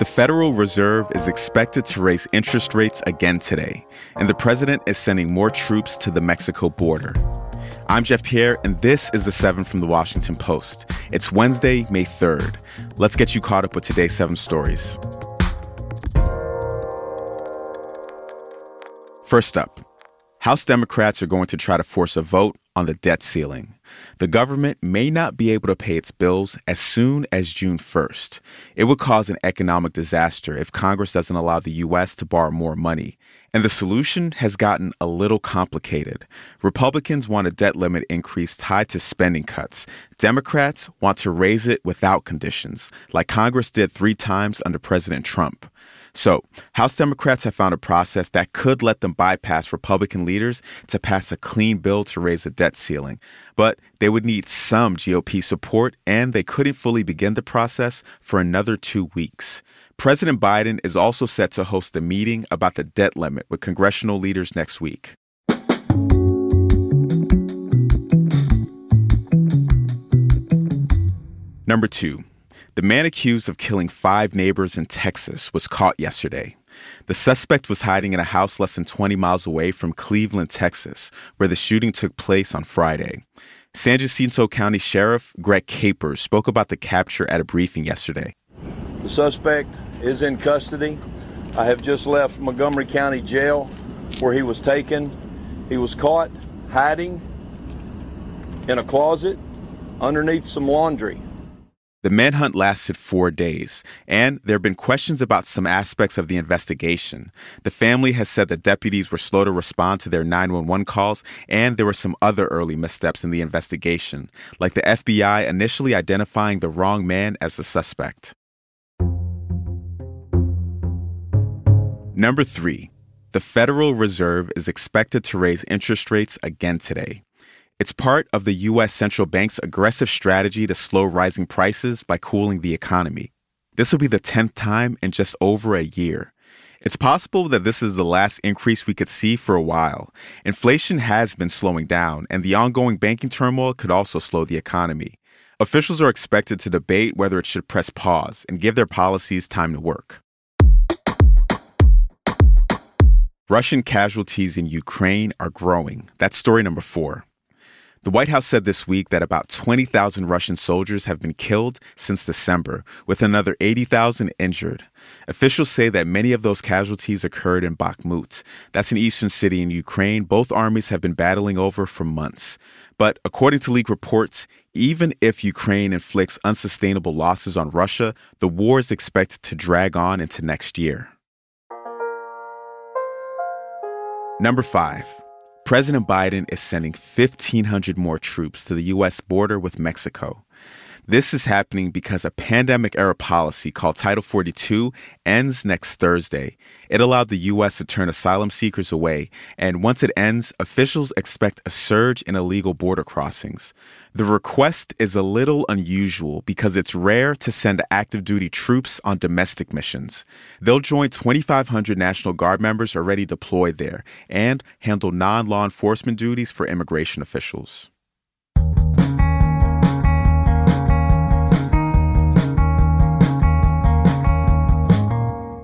The Federal Reserve is expected to raise interest rates again today, and the president is sending more troops to the Mexico border. I'm Jeff Pierre, and this is the 7 from the Washington Post. It's Wednesday, May 3rd. Let's get you caught up with today's seven stories. First up, House Democrats are going to try to force a vote on the debt ceiling. The government may not be able to pay its bills as soon as June 1st. It would cause an economic disaster if Congress doesn't allow the U.S. to borrow more money. And the solution has gotten a little complicated. Republicans want a debt limit increase tied to spending cuts. Democrats want to raise it without conditions, like Congress did three times under President Trump. So, House Democrats have found a process that could let them bypass Republican leaders to pass a clean bill to raise the debt ceiling. But they would need some GOP support, and they couldn't fully begin the process for another two weeks. President Biden is also set to host a meeting about the debt limit with congressional leaders next week. Number two, the man accused of killing five neighbors in Texas was caught yesterday. The suspect was hiding in a house less than 20 miles away from Cleveland, Texas, where the shooting took place on Friday. San Jacinto County Sheriff Greg Capers spoke about the capture at a briefing yesterday. The suspect is in custody. I have just left Montgomery County Jail where he was taken. He was caught hiding in a closet underneath some laundry. The manhunt lasted four days, and there have been questions about some aspects of the investigation. The family has said that deputies were slow to respond to their 911 calls, and there were some other early missteps in the investigation, like the FBI initially identifying the wrong man as the suspect. Number three, the Federal Reserve is expected to raise interest rates again today. It's part of the U.S. central bank's aggressive strategy to slow rising prices by cooling the economy. This will be the 10th time in just over a year. It's possible that this is the last increase we could see for a while. Inflation has been slowing down, and the ongoing banking turmoil could also slow the economy. Officials are expected to debate whether it should press pause and give their policies time to work. Russian casualties in Ukraine are growing. That's story number four. The White House said this week that about 20,000 Russian soldiers have been killed since December, with another 80,000 injured. Officials say that many of those casualties occurred in Bakhmut. That's an eastern city in Ukraine both armies have been battling over for months. But according to leaked reports, even if Ukraine inflicts unsustainable losses on Russia, the war is expected to drag on into next year. Number five. President Biden is sending 1,500 more troops to the U.S. border with Mexico. This is happening because a pandemic era policy called Title 42 ends next Thursday. It allowed the U.S. to turn asylum seekers away, and once it ends, officials expect a surge in illegal border crossings. The request is a little unusual because it's rare to send active duty troops on domestic missions. They'll join 2,500 National Guard members already deployed there and handle non law enforcement duties for immigration officials.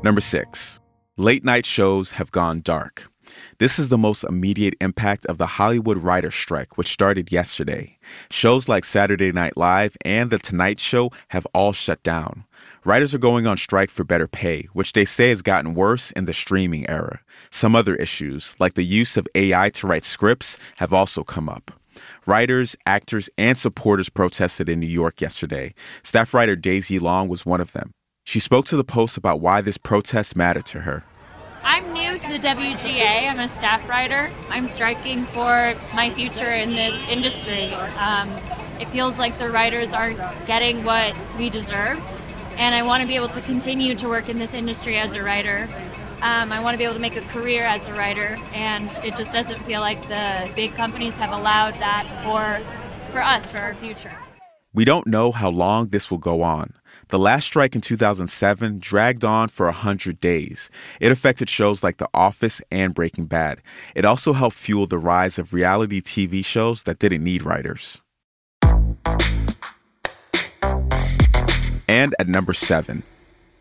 Number six, late night shows have gone dark. This is the most immediate impact of the Hollywood writer strike, which started yesterday. Shows like Saturday Night Live and The Tonight Show have all shut down. Writers are going on strike for better pay, which they say has gotten worse in the streaming era. Some other issues, like the use of AI to write scripts, have also come up. Writers, actors, and supporters protested in New York yesterday. Staff writer Daisy Long was one of them. She spoke to the Post about why this protest mattered to her. I'm new to the WGA. I'm a staff writer. I'm striking for my future in this industry. Um, it feels like the writers aren't getting what we deserve. and I want to be able to continue to work in this industry as a writer. Um, I want to be able to make a career as a writer, and it just doesn't feel like the big companies have allowed that for for us for our future. We don't know how long this will go on. The last strike in 2007 dragged on for 100 days. It affected shows like The Office and Breaking Bad. It also helped fuel the rise of reality TV shows that didn't need writers. And at number seven,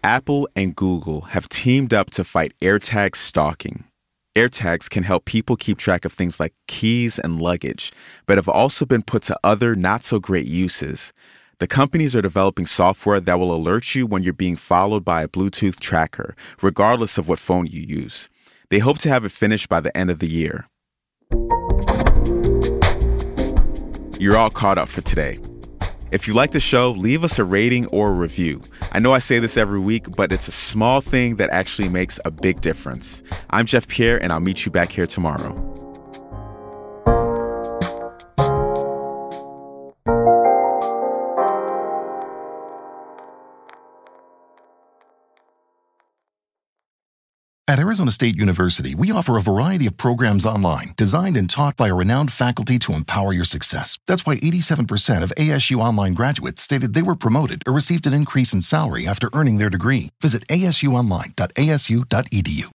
Apple and Google have teamed up to fight AirTag stalking. AirTags can help people keep track of things like keys and luggage, but have also been put to other not so great uses. The companies are developing software that will alert you when you're being followed by a Bluetooth tracker, regardless of what phone you use. They hope to have it finished by the end of the year. You're all caught up for today. If you like the show, leave us a rating or a review. I know I say this every week, but it's a small thing that actually makes a big difference. I'm Jeff Pierre, and I'll meet you back here tomorrow. At Arizona State University, we offer a variety of programs online designed and taught by a renowned faculty to empower your success. That's why 87% of ASU online graduates stated they were promoted or received an increase in salary after earning their degree. Visit asuonline.asu.edu.